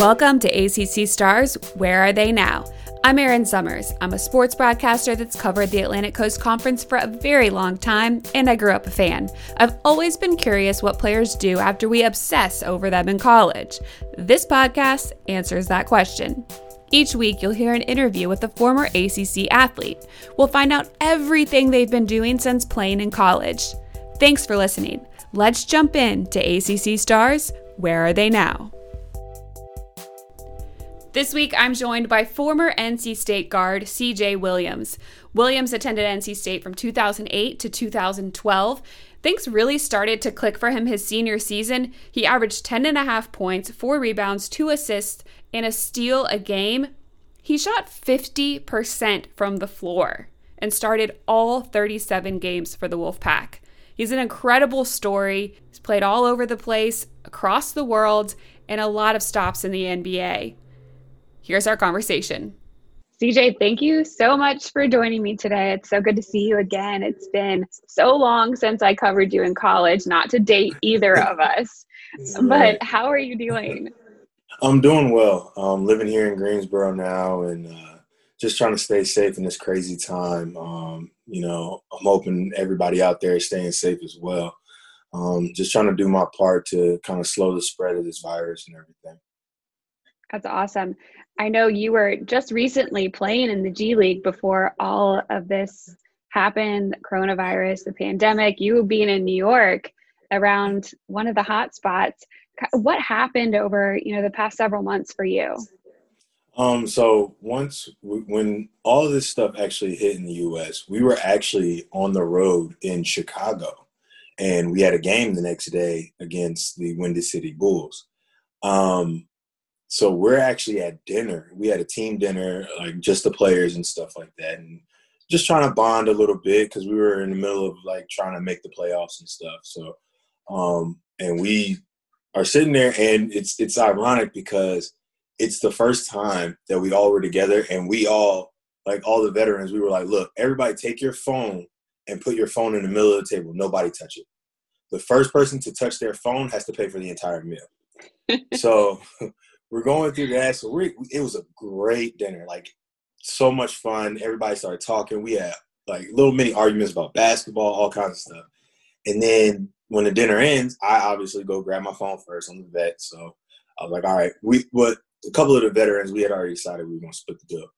Welcome to ACC Stars. Where are they now? I'm Erin Summers. I'm a sports broadcaster that's covered the Atlantic Coast Conference for a very long time, and I grew up a fan. I've always been curious what players do after we obsess over them in college. This podcast answers that question. Each week, you'll hear an interview with a former ACC athlete. We'll find out everything they've been doing since playing in college. Thanks for listening. Let's jump in to ACC Stars. Where are they now? This week, I'm joined by former NC State guard CJ Williams. Williams attended NC State from 2008 to 2012. Things really started to click for him his senior season. He averaged 10 and a half points, four rebounds, two assists, and a steal a game. He shot 50% from the floor and started all 37 games for the Wolfpack. He's an incredible story. He's played all over the place, across the world, and a lot of stops in the NBA. Here's our conversation. CJ, thank you so much for joining me today. It's so good to see you again. It's been so long since I covered you in college, not to date either of us. Right. But how are you doing? I'm doing well. I'm living here in Greensboro now and uh, just trying to stay safe in this crazy time. Um, you know, I'm hoping everybody out there is staying safe as well. Um, just trying to do my part to kind of slow the spread of this virus and everything. That's awesome. I know you were just recently playing in the G League before all of this happened coronavirus, the pandemic, you being in New York around one of the hot spots. What happened over, you know, the past several months for you? Um, so once when all of this stuff actually hit in the US, we were actually on the road in Chicago and we had a game the next day against the Windy City Bulls. Um, so we're actually at dinner. We had a team dinner, like just the players and stuff like that, and just trying to bond a little bit because we were in the middle of like trying to make the playoffs and stuff. So, um, and we are sitting there, and it's it's ironic because it's the first time that we all were together, and we all like all the veterans. We were like, look, everybody, take your phone and put your phone in the middle of the table. Nobody touch it. The first person to touch their phone has to pay for the entire meal. so we're going through that. So we it was a great dinner, like so much fun. Everybody started talking. We had like little mini arguments about basketball, all kinds of stuff. And then when the dinner ends, I obviously go grab my phone first. I'm the vet, so I was like, all right, we but a couple of the veterans we had already decided we were gonna split the bill.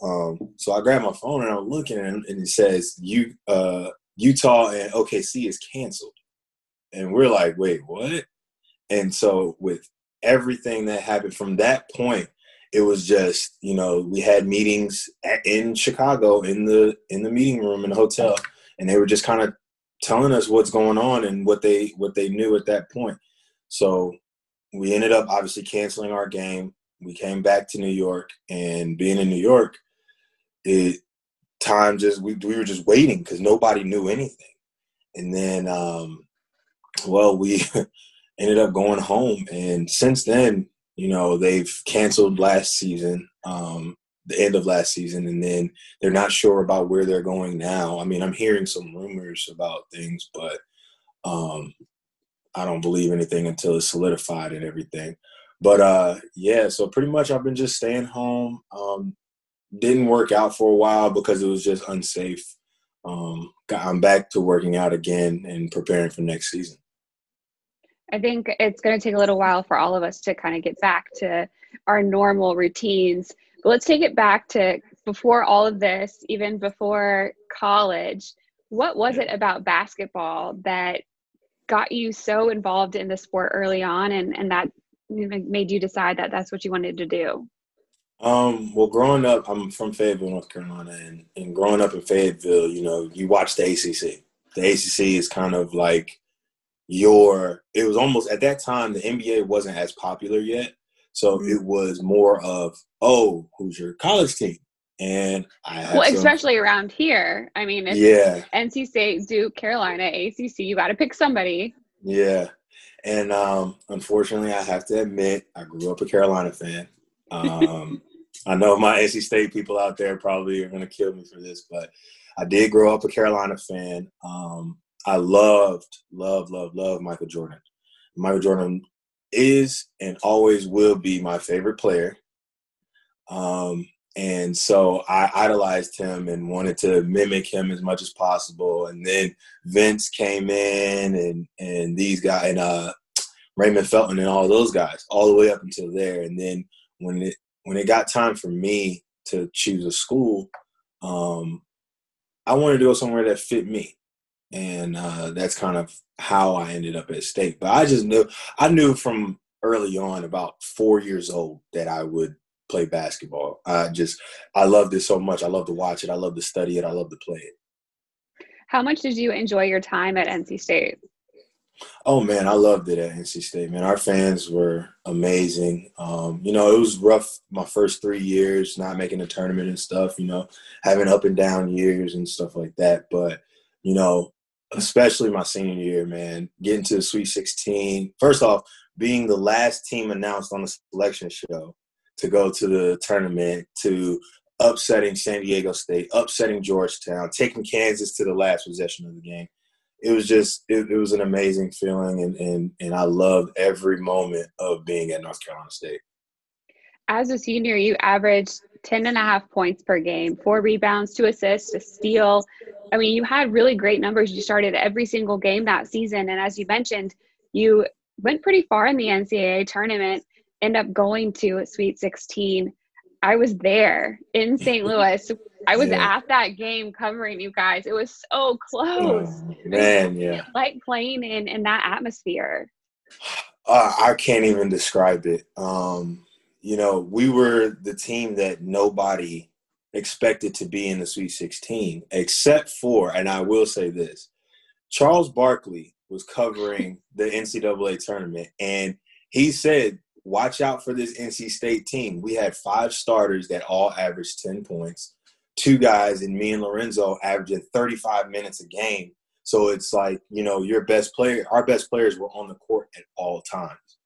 Um, so I grabbed my phone and I'm looking and it says you uh, Utah and OKC is canceled, and we're like, wait, what? And so with everything that happened from that point it was just you know we had meetings at, in chicago in the in the meeting room in the hotel and they were just kind of telling us what's going on and what they what they knew at that point. So we ended up obviously canceling our game. We came back to new york and being in new york it time just we, we were just waiting because nobody knew anything. And then um well we ended up going home. And since then, you know, they've canceled last season, um, the end of last season, and then they're not sure about where they're going now. I mean, I'm hearing some rumors about things, but um, I don't believe anything until it's solidified and everything. But uh, yeah, so pretty much I've been just staying home. Um, didn't work out for a while because it was just unsafe. Um, I'm back to working out again and preparing for next season. I think it's going to take a little while for all of us to kind of get back to our normal routines. But let's take it back to before all of this, even before college. What was it about basketball that got you so involved in the sport early on and, and that made you decide that that's what you wanted to do? Um, well, growing up, I'm from Fayetteville, North Carolina, and, and growing up in Fayetteville, you know, you watch the ACC. The ACC is kind of like your it was almost at that time the NBA wasn't as popular yet. So mm-hmm. it was more of, oh, who's your college team? And I well, some, especially around here. I mean, yeah, NC State, Duke, Carolina, ACC. You got to pick somebody. Yeah, and um, unfortunately, I have to admit, I grew up a Carolina fan. Um, I know my NC State people out there probably are going to kill me for this, but I did grow up a Carolina fan. Um, I loved, love, love, love Michael Jordan. Michael Jordan is and always will be my favorite player. Um, and so I idolized him and wanted to mimic him as much as possible. And then Vince came in, and and these guys and uh, Raymond Felton and all those guys, all the way up until there. And then when it when it got time for me to choose a school, um, I wanted to go somewhere that fit me, and uh, that's kind of how I ended up at State. But I just knew I knew from early on, about four years old, that I would play basketball. I just I loved it so much. I love to watch it. I love to study it. I love to play it. How much did you enjoy your time at NC State? Oh man, I loved it at NC State. Man, our fans were amazing. Um, you know, it was rough my first three years, not making the tournament and stuff. You know, having up and down years and stuff like that. But you know, especially my senior year, man, getting to the Sweet 16. First off, being the last team announced on the selection show to go to the tournament, to upsetting San Diego State, upsetting Georgetown, taking Kansas to the last possession of the game. It was just it, it was an amazing feeling and, and and I loved every moment of being at North Carolina State. As a senior, you averaged 10 and a half points per game, four rebounds, two assists, a steal. I mean, you had really great numbers. You started every single game that season. And as you mentioned, you went pretty far in the NCAA tournament end up going to Sweet 16. I was there in St. Louis. I was yeah. at that game covering you guys. It was so close. Oh, man, yeah. Like playing in in that atmosphere. Uh, I can't even describe it. Um, you know, we were the team that nobody expected to be in the Sweet 16, except for, and I will say this Charles Barkley was covering the NCAA tournament, and he said watch out for this NC State team. We had five starters that all averaged 10 points, two guys, and me and Lorenzo averaging 35 minutes a game. So it's like, you know, your best player, our best players were on the court at all times.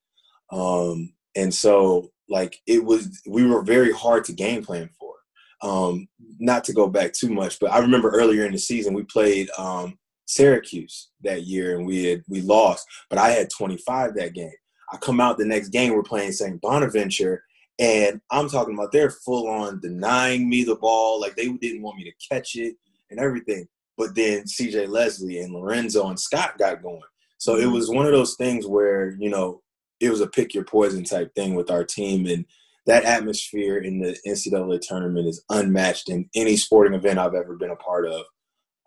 Um, and so, like, it was, we were very hard to game plan for. Um, not to go back too much, but I remember earlier in the season, we played um, Syracuse that year and we had, we lost, but I had 25 that game. I come out the next game, we're playing St. Bonaventure, and I'm talking about they're full on denying me the ball, like they didn't want me to catch it and everything. But then CJ Leslie and Lorenzo and Scott got going. So it mm-hmm. was one of those things where, you know, it was a pick your poison type thing with our team. And that atmosphere in the NCAA tournament is unmatched in any sporting event I've ever been a part of.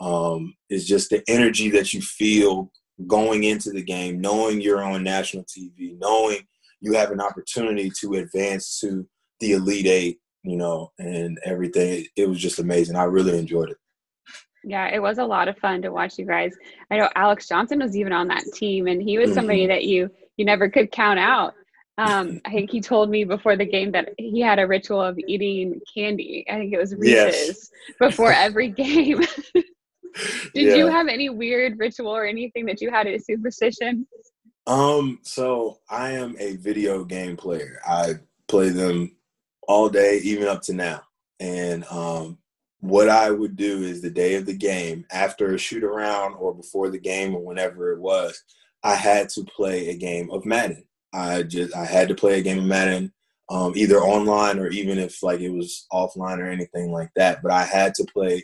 Um, it's just the energy that you feel going into the game, knowing you're on national TV, knowing you have an opportunity to advance to the Elite Eight, you know, and everything. It was just amazing. I really enjoyed it. Yeah, it was a lot of fun to watch you guys. I know Alex Johnson was even on that team, and he was mm-hmm. somebody that you you never could count out. Um, I think he told me before the game that he had a ritual of eating candy. I think it was Reese's yes. before every game. Did yeah. you have any weird ritual or anything that you had a superstition? Um, so I am a video game player. I play them all day, even up to now. And um, what I would do is the day of the game, after a shoot around or before the game or whenever it was, I had to play a game of Madden. I just I had to play a game of Madden, um, either online or even if like it was offline or anything like that. But I had to play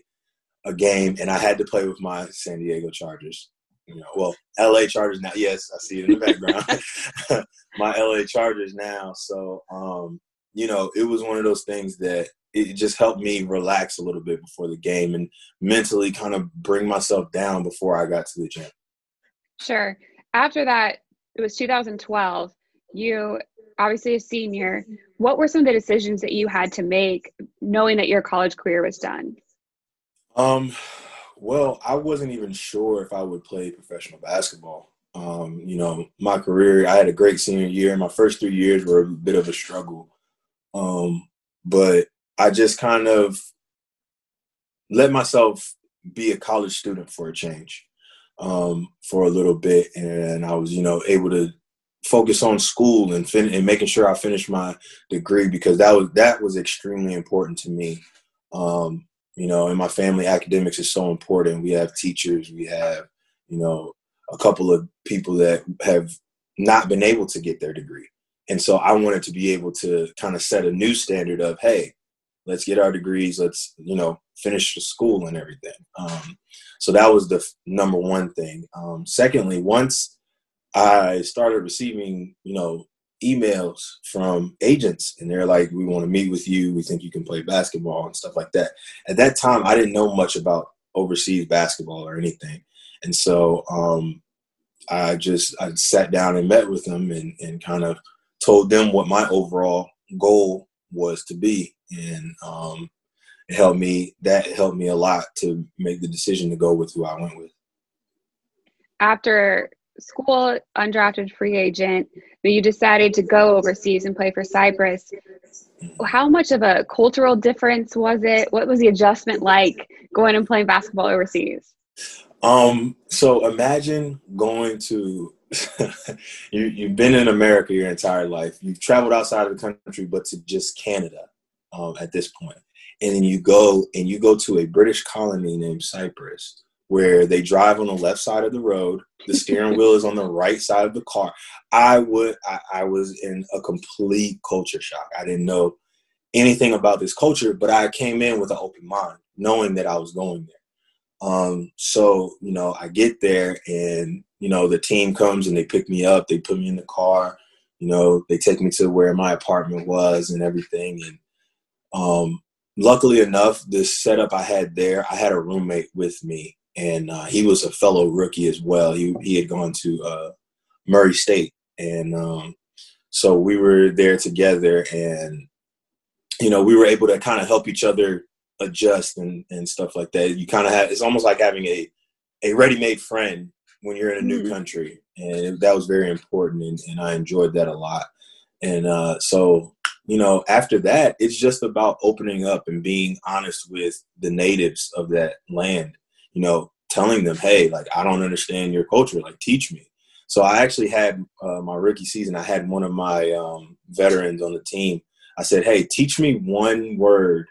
a game, and I had to play with my San Diego Chargers. You know, well, LA Chargers now. Yes, I see it in the background. my LA Chargers now. So, um, you know, it was one of those things that it just helped me relax a little bit before the game and mentally kind of bring myself down before I got to the gym. Sure. After that, it was 2012. You obviously a senior. What were some of the decisions that you had to make knowing that your college career was done? Um, well, I wasn't even sure if I would play professional basketball. Um, you know, my career, I had a great senior year. My first three years were a bit of a struggle. Um, but I just kind of let myself be a college student for a change um, for a little bit. And I was, you know, able to focus on school and, fin- and making sure I finished my degree because that was, that was extremely important to me. Um, you know, in my family, academics is so important. We have teachers, we have, you know, a couple of people that have not been able to get their degree. And so I wanted to be able to kind of set a new standard of, hey, let's get our degrees, let's, you know, finish the school and everything. Um, so that was the f- number one thing. Um, secondly, once I started receiving, you know, emails from agents and they're like, we want to meet with you. We think you can play basketball and stuff like that. At that time, I didn't know much about overseas basketball or anything. And so um, I just I sat down and met with them and, and kind of told them what my overall goal was to be. And um, it helped me, that helped me a lot to make the decision to go with who I went with. After school, undrafted free agent, but you decided to go overseas and play for Cyprus. How much of a cultural difference was it? What was the adjustment like going and playing basketball overseas? Um, so imagine going to you you've been in America your entire life. You've traveled outside of the country, but to just Canada um, at this point. And then you go and you go to a British colony named Cyprus, where they drive on the left side of the road. The steering wheel is on the right side of the car. I would I, I was in a complete culture shock. I didn't know anything about this culture, but I came in with an open mind, knowing that I was going there. Um, so, you know, I get there and, you know, the team comes and they pick me up, they put me in the car, you know, they take me to where my apartment was and everything. And um, luckily enough, this setup I had there, I had a roommate with me and uh, he was a fellow rookie as well. He, he had gone to uh, Murray State. And um, so we were there together and, you know, we were able to kind of help each other adjust and, and stuff like that. You kind of have it's almost like having a a ready made friend when you're in a new mm. country, and that was very important, and, and I enjoyed that a lot. And uh, so you know, after that, it's just about opening up and being honest with the natives of that land. You know, telling them, hey, like I don't understand your culture, like teach me. So I actually had uh, my rookie season. I had one of my um, veterans on the team. I said, hey, teach me one word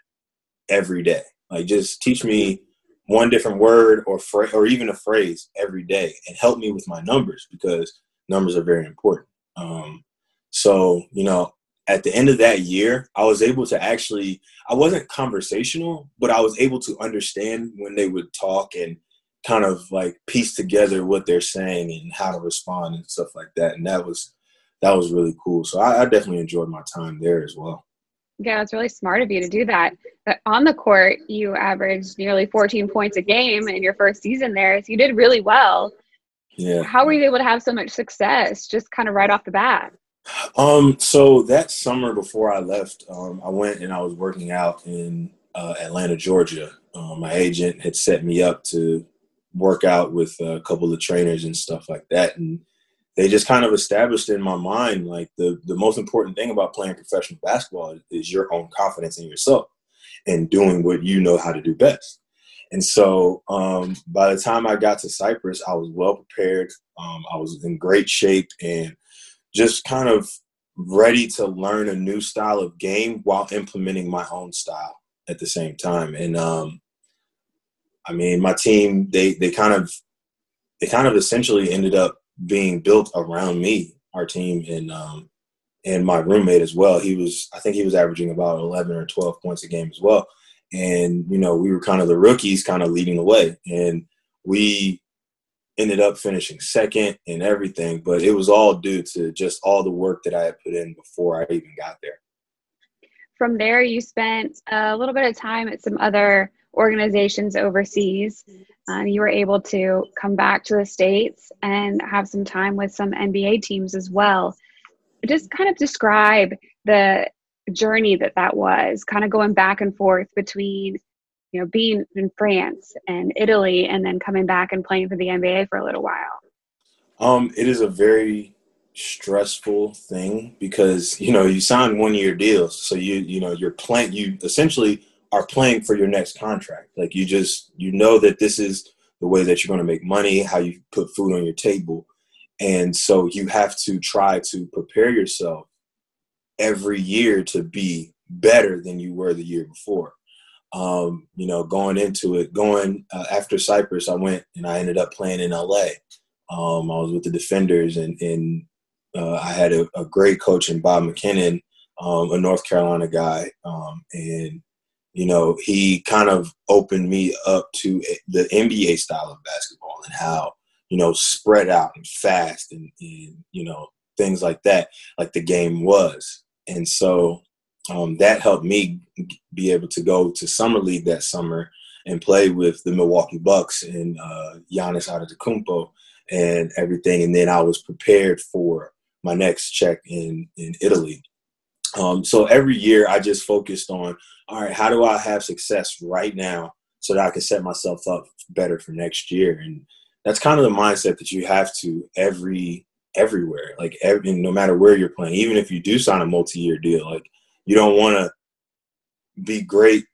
every day. Like just teach me one different word or fra- or even a phrase every day and help me with my numbers because numbers are very important. Um, so you know, at the end of that year, I was able to actually I wasn't conversational, but I was able to understand when they would talk and kind of like piece together what they're saying and how to respond and stuff like that. And that was that was really cool. So I, I definitely enjoyed my time there as well. Yeah, it's really smart of you to do that. But on the court, you averaged nearly 14 points a game in your first season there. So you did really well. Yeah. How were you able to have so much success just kind of right off the bat? Um, so that summer before I left, um, I went and I was working out in uh, Atlanta, Georgia. Um, my agent had set me up to work out with a couple of trainers and stuff like that. And they just kind of established in my mind like the the most important thing about playing professional basketball is your own confidence in yourself and doing what you know how to do best. And so um, by the time I got to Cyprus, I was well prepared. Um, I was in great shape and just kind of ready to learn a new style of game while implementing my own style at the same time. And um, I mean, my team they they kind of they kind of essentially ended up being built around me, our team, and um, and my roommate as well. He was, I think, he was averaging about eleven or twelve points a game as well. And you know, we were kind of the rookies, kind of leading the way, and we ended up finishing second and everything. But it was all due to just all the work that I had put in before I even got there. From there, you spent a little bit of time at some other organizations overseas. Um, you were able to come back to the States and have some time with some NBA teams as well. Just kind of describe the journey that that was, kind of going back and forth between, you know, being in France and Italy and then coming back and playing for the NBA for a little while. Um, it is a very stressful thing because you know you sign one year deals so you you know you're playing you essentially are playing for your next contract. Like you just you know that this is the way that you're going to make money, how you put food on your table. And so you have to try to prepare yourself every year to be better than you were the year before. Um, you know, going into it, going uh, after Cyprus, I went and I ended up playing in LA. Um, I was with the D-Fenders, and, and uh, I had a, a, great coach in Bob MacKinnon, um, a North Carolina guy, um, and you know he kind of opened me up to the NBA style of basketball and how you know spread out and fast and, and you know things like that, like the game was, and so um, that helped me be able to go to summer league that summer and play with the Milwaukee Bucks and uh, Giannis Antetokounmpo and everything. And then I was prepared for my next check in in Italy. Um, so every year I just focused on, all right, how do I have success right now so that I can set myself up better for next year? And that's kind of the mindset that you have to every everywhere, like every, no matter where you're playing, even if you do sign a multi-year deal, like you don't want to be great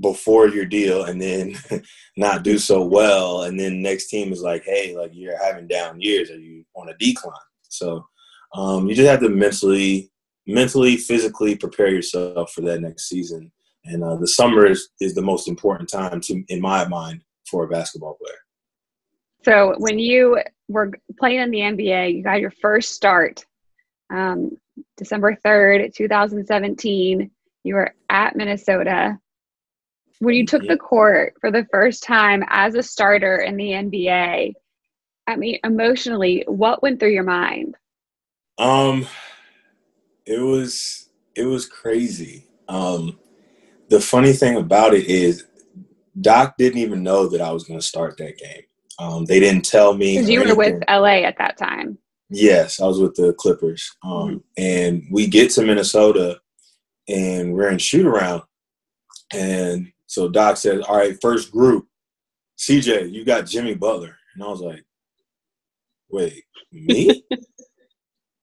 before your deal and then not do so well and then next team is like hey like you're having down years are you on a decline so um, you just have to mentally mentally physically prepare yourself for that next season. And uh, the summer is, is the most important time to in my mind for a basketball player. So when you were playing in the nba you got your first start um, december 3rd 2017 you were at minnesota. When you took the court for the first time as a starter in the NBA, I mean, emotionally, what went through your mind? Um, it was it was crazy. Um, the funny thing about it is, Doc didn't even know that I was going to start that game. Um, they didn't tell me. Because you were with LA at that time. Yes, I was with the Clippers, um, mm-hmm. and we get to Minnesota, and we're in shoot around, and so Doc says, "All right, first group, CJ, you got Jimmy Butler," and I was like, "Wait, me?"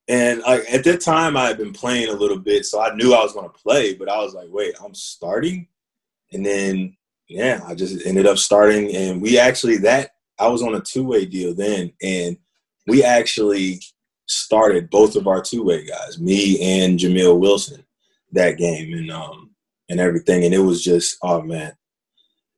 and I, at that time, I had been playing a little bit, so I knew I was going to play, but I was like, "Wait, I'm starting," and then yeah, I just ended up starting, and we actually that I was on a two way deal then, and we actually started both of our two way guys, me and Jamil Wilson, that game, and um, and everything. And it was just, oh man,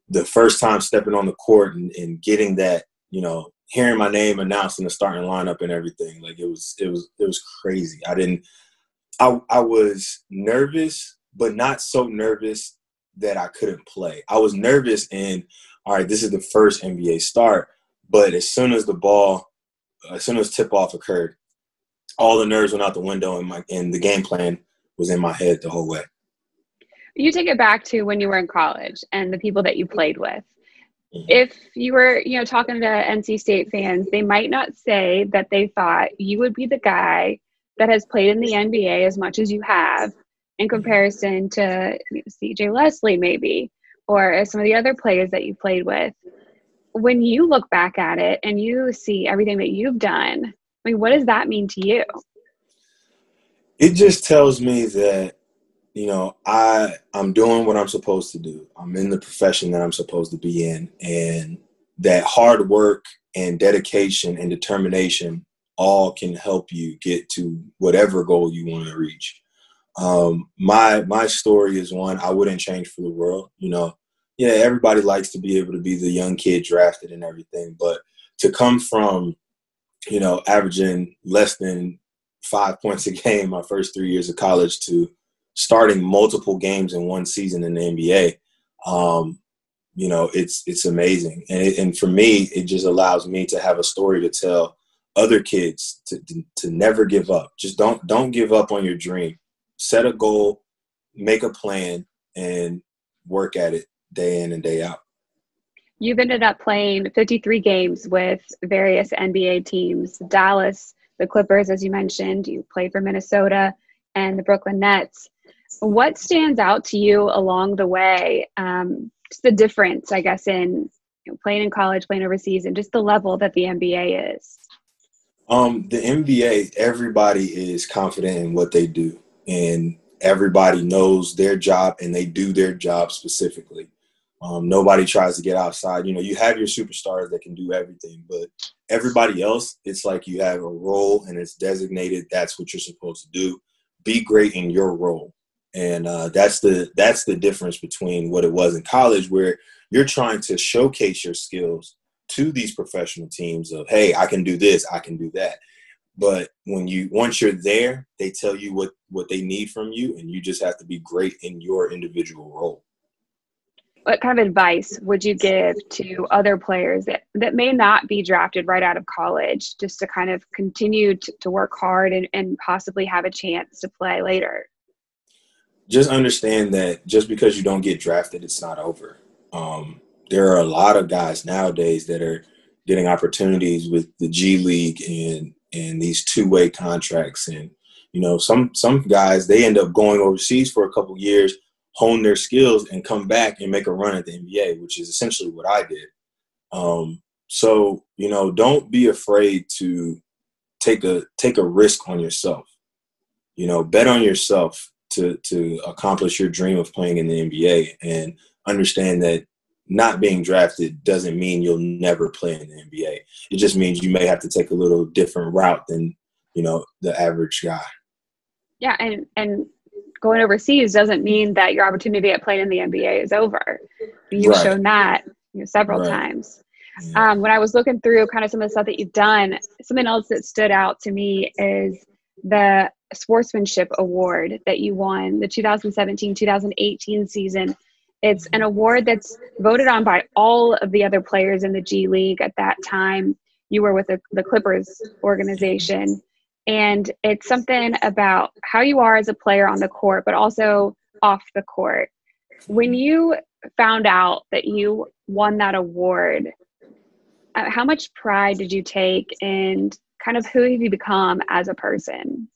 the first time stepping on the court and, and getting that, you know, hearing my name announced in the starting lineup and everything, like it was, it was, it was crazy. I didn't, I, I was nervous, but not so nervous that I couldn't play. I was nervous and, all right, this is the first NBA start. But as soon as the ball, as soon as tip off occurred, all the nerves went out the window and my and the game plan was in my head the whole way you take it back to when you were in college and the people that you played with. If you were you know talking to nc state fans they might not say that they thought you would be the guy that has played in the nba as much as you have in mm-hmm. comparison to cj leslie maybe or some of the other players that you played with. When you look back at it and you see everything that you've done i mean what does that mean to you? It just tells me that you know, I I'm doing what I'm supposed to do. I'm in the profession that I'm supposed to be in, and that hard work and dedication and determination all can help you get to whatever goal you want to reach. Um, my my story is one I wouldn't change for the world. You know, yeah, everybody likes to be able to be the young kid drafted and everything, but to come from, you know, averaging less than five points a game my first three years of college to starting multiple games in one season in the NBA, um, you know, it's it's amazing. And it, and for me, it just allows me to have a story to tell other kids to, to, to never give up. Just don't don't give up on your dream. Set a goal, make a plan, and work at it day in and day out. You've ended up playing 53 games with various NBA teams, Dallas, the Clippers, as you mentioned. You played for Minnesota and the Brooklyn Nets. What stands out to you along the way? Um, just the difference, I guess, in you know, playing in college, playing overseas, and just the level that the NBA is. Um, the NBA, everybody is confident in what they do, and everybody knows their job, and they do their job specifically. Um, nobody tries to get outside. You know, you have your superstars that can do everything, but everybody else, it's like you have a role and it's designated. That's what you're supposed to do. Be great in your role and uh, that's the that's the difference between what it was in college where you're trying to showcase your skills to these professional teams of hey i can do this i can do that but when you once you're there, they tell you what what they need from you, and you just have to be great in your individual role. What kind of advice would you give to other players that, that may not be drafted right out of college, just to kind of continue to, to work hard and, and possibly have a chance to play later? Just understand that just because you don't get drafted, it's not over. Um, there are a lot of guys nowadays that are getting opportunities with the G League and and these two way contracts. And you know some some guys they end up going overseas for a couple years hone their skills and come back and make a run at the nba which is essentially what i did. Um, so you know don't be afraid to take a take a risk on yourself. You know bet on yourself to to accomplish your dream of playing in the nba and understand that not being drafted doesn't mean you'll never play in the NBA. It just means you may have to take a little different route than, you know, the average guy. Yeah, and and going overseas doesn't mean that your opportunity at playing in the NBA is over. You've right. shown that you know, several right. times. Yeah. Um, when I was looking through kind of some of the stuff that you've done, something else that stood out to me is the sportsmanship award that you won the 2017 2018 season it's an award that's voted on by all of the other players in the G League at that time. You were with the, the Clippers organization. And it's something about how you are as a player on the court, but also off the court. When you found out that you won that award, uh, how much pride did you take and kind of who have you become as a person?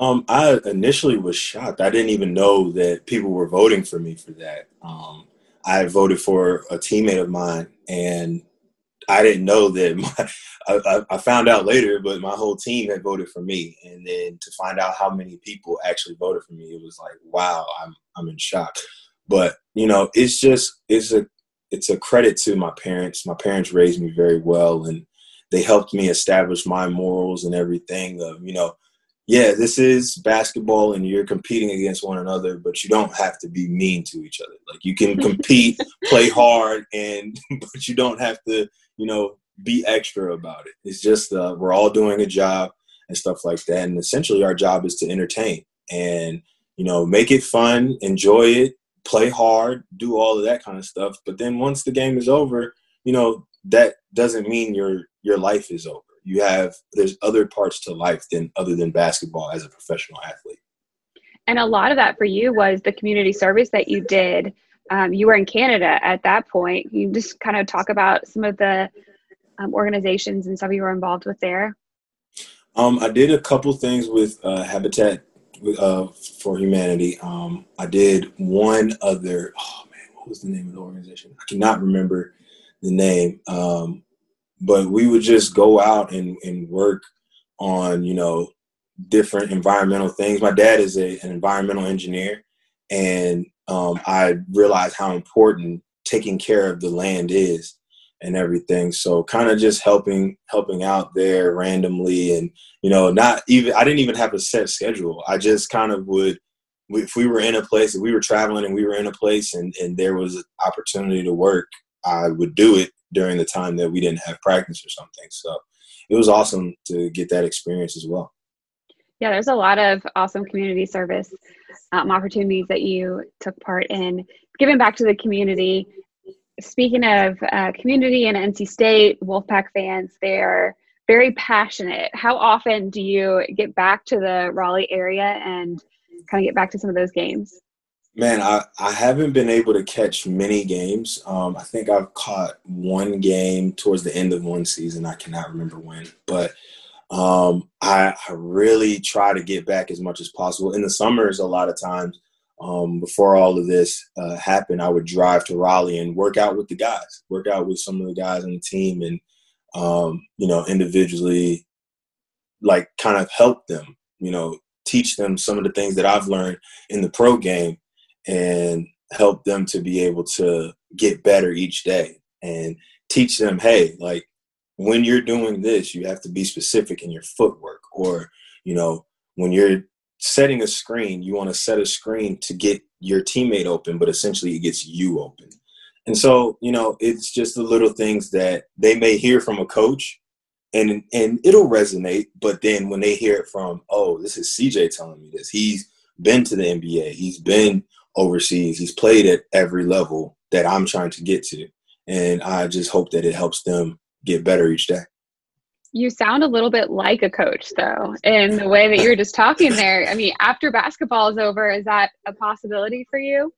Um, I initially was shocked. I didn't even know that people were voting for me for that. Um, I voted for a teammate of mine, and I didn't know that. My, I, I, found out later, but my whole team had voted for me, and then to find out how many people actually voted for me, it was like, wow, I'm I'm in shock. But you know, it's just it's a it's a credit to my parents. My parents raised me very well, and they helped me establish my morals and everything. Of you know yeah, this is basketball and you're competing against one another, but you don't have to be mean to each other. Like you can compete, play hard, and but you don't have to, you know, be extra about it. It's just uh, we're all doing a job and stuff like that, and essentially our job is to entertain and you know make it fun, enjoy it, play hard, do all of that kind of stuff. But then once the game is over, you know that doesn't mean your your life is over you have there's other parts to life than other than basketball as a professional athlete. And a lot of that for you was the community service that you did. Um, you were in canada at that point. You just kind of talk about some of the um, organizations and stuff you were involved with there? Um, i did a couple things with uh, habitat uh, for humanity. Um, i did one other oh man what was the name of the organization? I cannot remember the name. Um, but we would just go out and, and work on you know different environmental things. My dad is a, an environmental engineer and um, i realized how important taking care of the land is and everything. So kind of just helping helping out there randomly and you know not even i didn't even have a set schedule. I just kind of would if we were in a place if we were traveling and we were in a place and, and there was an opportunity to work i would do it during the time that we didn't have practice or something. So it was awesome to get that experience as well. Yeah, there's a lot of awesome community service um, opportunities that you took part in. Giving back to the community. Speaking of uh, community and NC State Wolfpack fans, they're very passionate. How often do you get back to the Raleigh area and kind of get back to some of those games? Man, I, I haven't been able to catch many games. Um, I think I've caught one game towards the end of one season. I cannot remember when, but um, I, I really try to get back as much as possible. In the summers, a lot of times um, before all of this uh, happened, I would drive to Raleigh and work out with the guys, work out with some of the guys on the team, and um, you know, individually, like kind of help them. You know, teach them some of the things that I've learned in the pro game and help them to be able to get better each day and teach them hey like when you're doing this you have to be specific in your footwork or you know when you're setting a screen you want to set a screen to get your teammate open but essentially it gets you open and so you know it's just the little things that they may hear from a coach and and it'll resonate. But then when they hear it from, oh, this is CJ telling me this. He's been to the NBA. He's been overseas. He's played at every level that I'm trying to get to, and I just hope that it helps them get better each day. You sound a little bit like a coach, though, in the way that you're just talking there. I mean, after basketball is over, is that a possibility for you?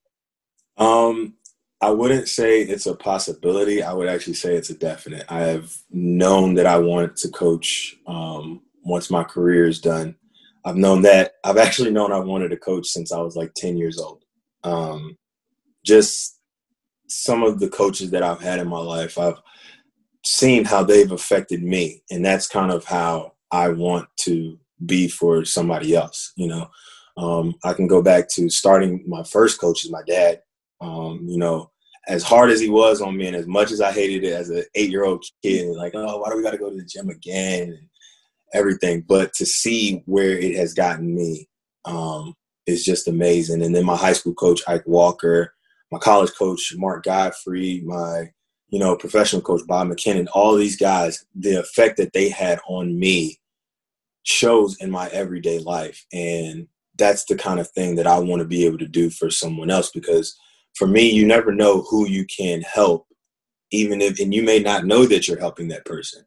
Um, I wouldn't say it's a possibility. I would actually say it's a definite. I have known that I wanted to coach um, once my career is done. I've known that. I've actually known I wanted to coach since I was like 10 years old. Um, just some of the coaches that I've had in my life, I've seen how they've affected me. And that's kind of how I want to be for somebody else. You know, um, I can go back to starting my first coach is my dad. Um, you know, as hard as he was on me and as much as I hated it as an eight year old kid, like, oh, why do we got to go to the gym again and everything? But to see where it has gotten me um, is just amazing. And then my high school coach, Ike Walker, my college coach, Mark Gottfried, my you know, professional coach Bob MacKinnon, all these guys, the effect that they had on me shows in my everyday life. And that's the kind of thing that I want to be able to do for someone else because for me, you never know who you can help, even if, and you may not know that you're helping that person.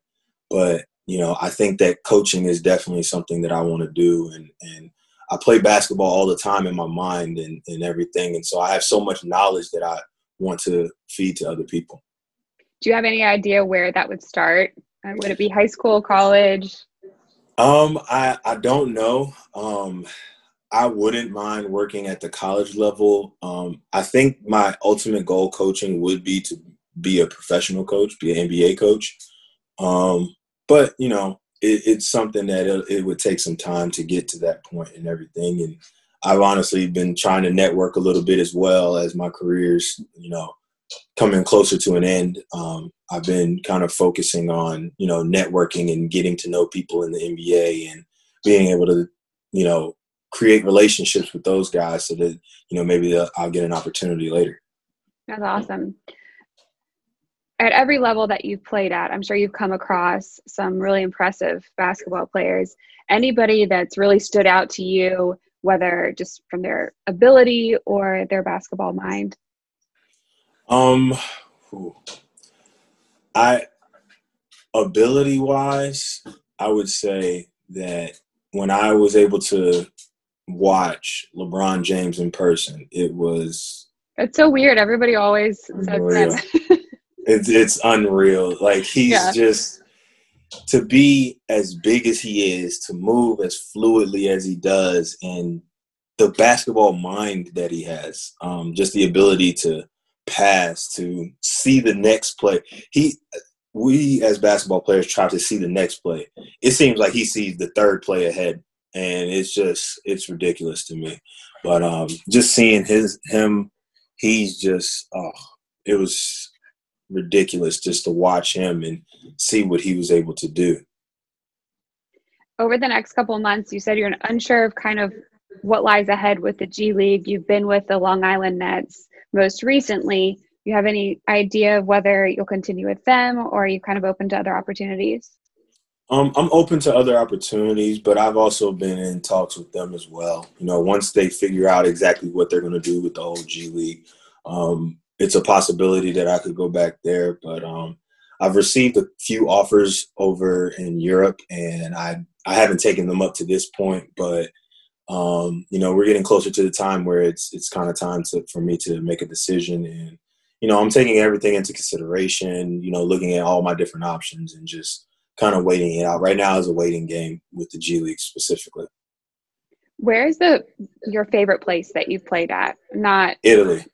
But, you know, I think that coaching is definitely something that I want to do. And, and I play basketball all the time in my mind and, and everything. And so I have so much knowledge that I want to feed to other people. Do you have any idea where that would start? Uh, would it be high school, college? Um, I I don't know. Um, I wouldn't mind working at the college level. Um, I think my ultimate goal coaching would be to be a professional coach, be an NBA coach. Um, but you know, it, it's something that it, it, would take some time to get to that point and everything. And I've honestly been trying to network a little bit as well as my careers, you know, coming closer to an end. Um, I've been kind of focusing on you know networking and getting to know people in the NBA and being able to you know create relationships with those guys so that you know maybe I'll get an opportunity later. That's awesome. At every level that you've played at, I'm sure you've come across some really impressive basketball players. Anybody that's really stood out to you, whether just from their ability or their basketball mind? Um, I ability wise, I would say that when I was able to watch LeBron James in person, it was. It's so weird. Everybody always says that. it's it's unreal. Like he's yeah. just to be as big as he is, to move as fluidly as he does, and the basketball mind that he has, um, just the ability to pass to see the next play. He we as basketball players try to see the next play. It seems like he sees the third play ahead and it's just it's ridiculous to me. But um just seeing his him he's just oh it was ridiculous just to watch him and see what he was able to do. Over the next couple of months, you said you're unsure of kind of what lies ahead with the G League. You've been with the Long Island Nets most recently. You have any idea of whether you'll continue with them or are you kind of open to other opportunities? Um, I'm open to other opportunities, but I've also been in talks with them as well. You know, once they figure out exactly what they're going to do with the whole G League, um, it's a possibility that I could go back there. But um, I've received a few offers over in Europe, and I I haven't taken them up to this point. But um, you know, we're getting closer to the time where it's it's kind of time to for me to make a decision, and you know, I'm taking everything into consideration. You know, looking at all my different options and just kind of waiting it out. Right now is a waiting game with the G League specifically. Where is the your favorite place that you've played at? Not Italy.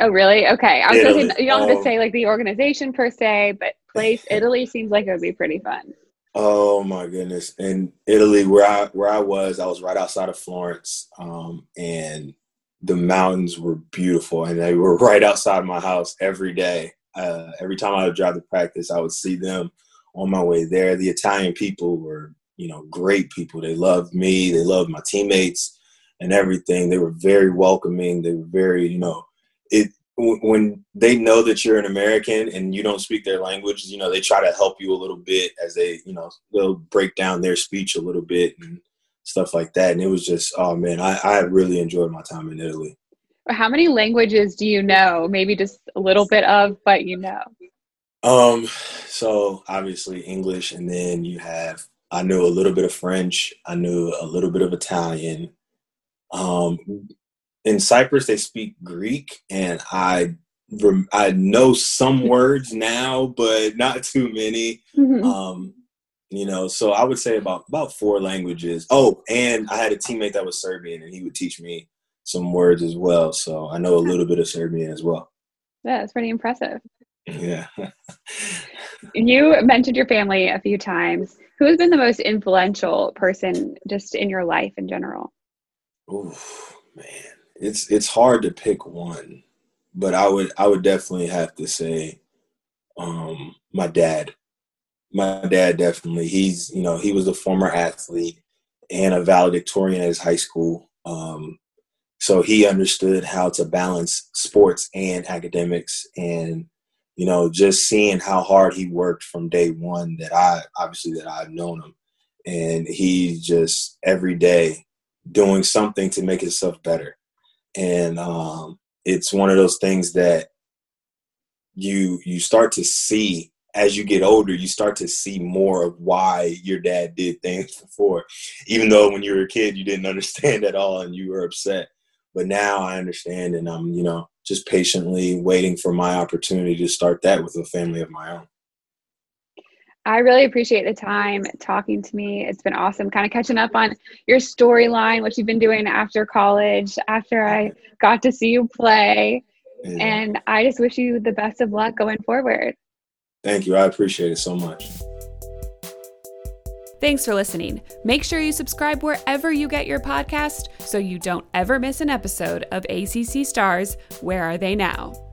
Oh, really? Okay. I was Italy. thinking you don't um, have to say like the organization per se, but place Italy seems like it would be pretty fun. Oh my goodness! In Italy, where I where I was, I was right outside of Florence, um, and the mountains were beautiful, and they were right outside my house every day. Uh, every time I would drive to practice, I would see them on my way there. The Italian people were, you know, great people. They loved me. They loved my teammates and everything. They were very welcoming. They were very, you know, when they know that you're an American and you don't speak their language, you know, they try to help you a little bit as they, you know, they'll break down their speech a little bit and stuff like that. And it was just, oh man, I, I really enjoyed my time in Italy. How many languages do you know? Maybe just a little bit of, but you know. Um, so obviously English, and then you have I knew a little bit of French, I knew a little bit of Italian. Um, in Cyprus they speak Greek, and I I know some words now, but not too many. Mm-hmm. Um, you know, so I would say about about four languages. Oh, and I had a teammate that was Serbian, and he would teach me some words as well. So I know a little bit of Serbian as well. Yeah, it's pretty impressive. Yeah. you mentioned your family a few times. Who has been the most influential person just in your life in general? Oh man, it's it's hard to pick one, but I would I would definitely have to say, um, my dad. My dad definitely. He's you know he was a former athlete and a valedictorian at his high school. Um, so he understood how to balance sports and academics and you know just seeing how hard he worked from day one that i obviously that i've known him and he just every day doing something to make himself better and um, it's one of those things that you you start to see as you get older you start to see more of why your dad did things before even though when you were a kid you didn't understand at all and you were upset but now I understand, and I'm you know just patiently waiting for my opportunity to start that with a family of my own. I really appreciate the time talking to me. It's been awesome kind of catching up on your storyline, what you've been doing after college, after I got to see you play. Yeah. And I just wish you the best of luck going forward. Thank you. I appreciate it so much. Thanks for listening. Make sure you subscribe wherever you get your podcast so you don't ever miss an episode of ACC Stars Where Are They Now?